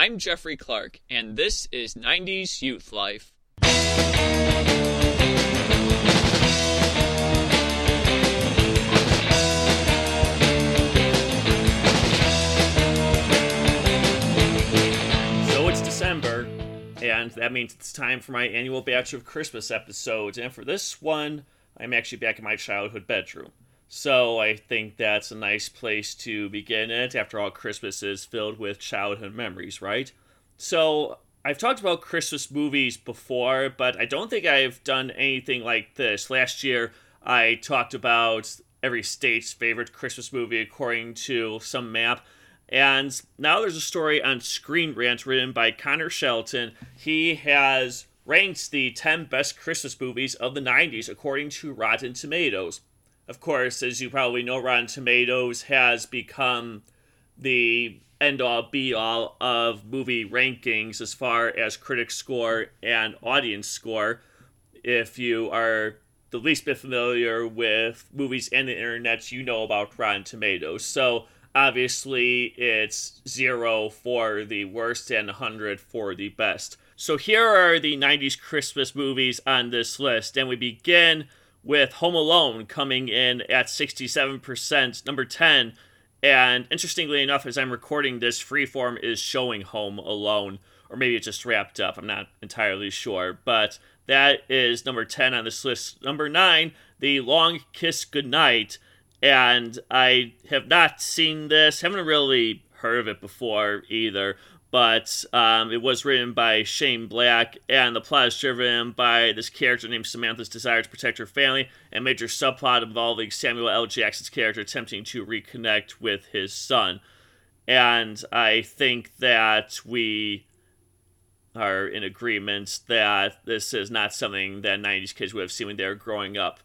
I'm Jeffrey Clark, and this is 90s Youth Life. So it's December, and that means it's time for my annual batch of Christmas episodes. And for this one, I'm actually back in my childhood bedroom. So I think that's a nice place to begin it. After all, Christmas is filled with childhood memories, right? So I've talked about Christmas movies before, but I don't think I've done anything like this. Last year, I talked about every state's favorite Christmas movie according to some map. And now there's a story on Screen Rant written by Connor Shelton. He has ranked the 10 best Christmas movies of the 90s according to Rotten Tomatoes. Of course, as you probably know, Rotten Tomatoes has become the end all be all of movie rankings as far as critic score and audience score. If you are the least bit familiar with movies and the internet, you know about Rotten Tomatoes. So obviously, it's zero for the worst and 100 for the best. So here are the 90s Christmas movies on this list, and we begin with Home Alone coming in at 67%, number 10. And interestingly enough, as I'm recording this, Freeform is showing Home Alone, or maybe it just wrapped up. I'm not entirely sure. But that is number 10 on this list. Number 9, The Long Kiss Goodnight. And I have not seen this, haven't really heard of it before either but um, it was written by Shane Black, and the plot is driven by this character named Samantha's desire to protect her family, and major subplot involving Samuel L. Jackson's character attempting to reconnect with his son. And I think that we are in agreement that this is not something that 90s kids would have seen when they were growing up.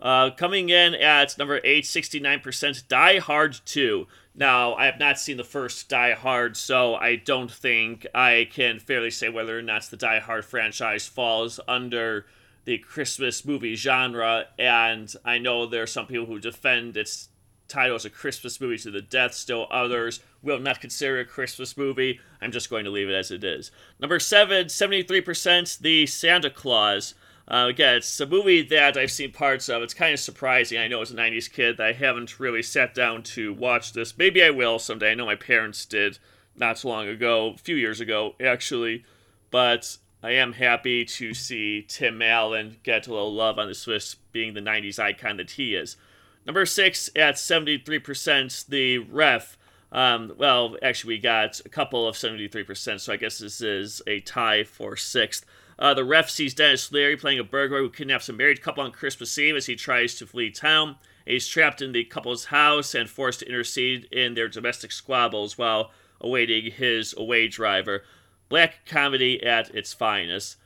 Uh, coming in at number 8, 69%, Die Hard 2. Now, I have not seen the first Die Hard, so I don't think I can fairly say whether or not the Die Hard franchise falls under the Christmas movie genre, and I know there are some people who defend its title as a Christmas movie to the death, still others will not consider it a Christmas movie. I'm just going to leave it as it is. Number 7, 73%, The Santa Claus. Uh, again, it's a movie that I've seen parts of. It's kind of surprising. I know as a 90s kid I haven't really sat down to watch this. Maybe I will someday. I know my parents did not so long ago, a few years ago, actually. But I am happy to see Tim Allen get a little love on this list, being the 90s icon that he is. Number six at 73%, the ref. Um, well, actually, we got a couple of 73%, so I guess this is a tie for sixth. Uh, the ref sees Denis Leary playing a burglar who kidnaps a married couple on Christmas Eve as he tries to flee town. He's trapped in the couple's house and forced to intercede in their domestic squabbles while awaiting his away driver. Black comedy at its finest.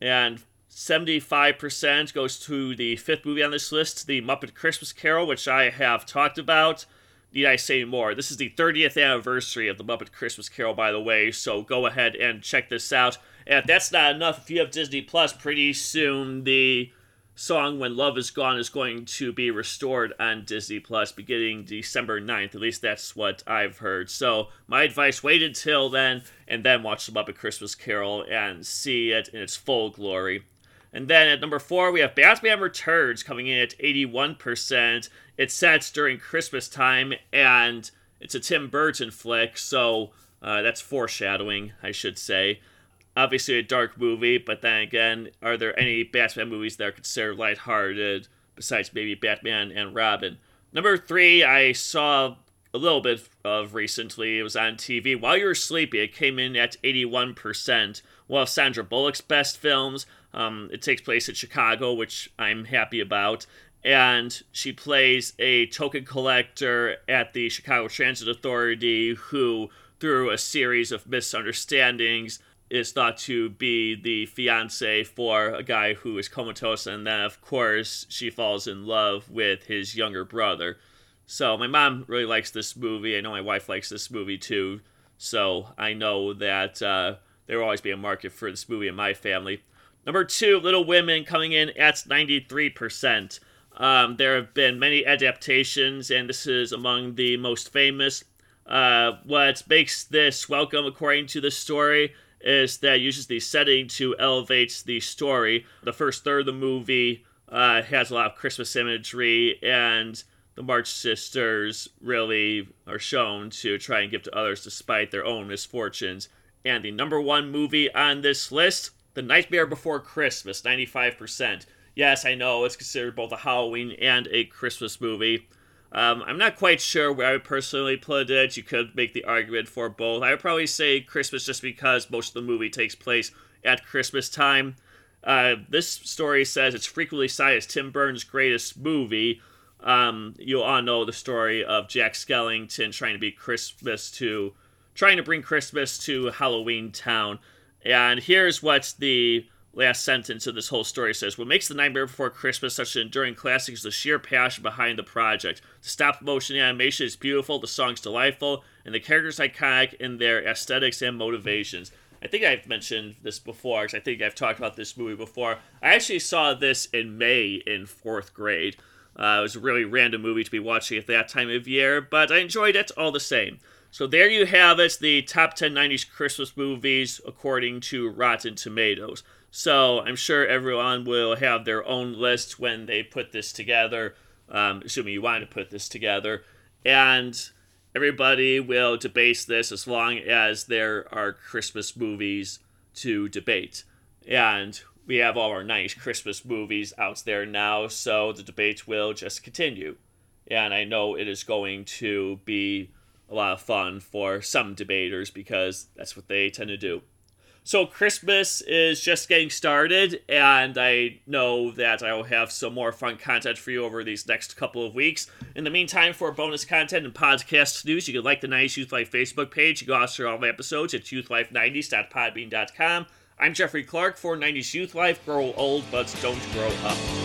And 75% goes to the fifth movie on this list, The Muppet Christmas Carol, which I have talked about. Need I say more? This is the 30th anniversary of The Muppet Christmas Carol, by the way, so go ahead and check this out. And if that's not enough, if you have Disney Plus, pretty soon the song When Love Is Gone is going to be restored on Disney Plus beginning December 9th. At least that's what I've heard. So, my advice wait until then and then watch The Muppet Christmas Carol and see it in its full glory. And then at number four, we have Batman Returns coming in at 81%. It sets during Christmas time and it's a Tim Burton flick, so uh, that's foreshadowing, I should say obviously a dark movie, but then again, are there any Batman movies that are considered lighthearted besides maybe Batman and Robin? Number three, I saw a little bit of recently. It was on TV. While You Were Sleepy, it came in at 81%. One of Sandra Bullock's best films. Um, it takes place in Chicago, which I'm happy about. And she plays a token collector at the Chicago Transit Authority who, through a series of misunderstandings, is thought to be the fiance for a guy who is comatose, and then of course she falls in love with his younger brother. So my mom really likes this movie. I know my wife likes this movie too. So I know that uh, there will always be a market for this movie in my family. Number two, Little Women coming in at 93%. Um, there have been many adaptations, and this is among the most famous. Uh, what makes this welcome, according to the story, is that uses the setting to elevate the story. The first third of the movie uh, has a lot of Christmas imagery, and the March Sisters really are shown to try and give to others despite their own misfortunes. And the number one movie on this list, The Nightmare Before Christmas, 95%. Yes, I know it's considered both a Halloween and a Christmas movie. Um, I'm not quite sure where I would personally put it. You could make the argument for both. I would probably say Christmas just because most of the movie takes place at Christmas time. Uh, this story says it's frequently cited as Tim Burton's greatest movie. Um, you all know the story of Jack Skellington trying to be Christmas to, trying to bring Christmas to Halloween Town. And here's what the last sentence of this whole story says What makes The Nightmare Before Christmas such an enduring classic is the sheer passion behind the project. The stop motion animation is beautiful, the song's delightful, and the characters iconic in their aesthetics and motivations. I think I've mentioned this before because I think I've talked about this movie before. I actually saw this in May in fourth grade. Uh, it was a really random movie to be watching at that time of year, but I enjoyed it all the same. So there you have it, the top 10 90s Christmas movies according to Rotten Tomatoes. So I'm sure everyone will have their own list when they put this together, um, assuming you want to put this together. And everybody will debate this as long as there are Christmas movies to debate. And we have all our nice Christmas movies out there now, so the debate will just continue. And I know it is going to be a lot of fun for some debaters because that's what they tend to do. So Christmas is just getting started, and I know that I will have some more fun content for you over these next couple of weeks. In the meantime, for bonus content and podcast news, you can like the 90s Youth Life Facebook page. You can also all my episodes at youthlife90s.podbean.com. I'm Jeffrey Clark for 90s Youth Life. Grow old, but don't grow up.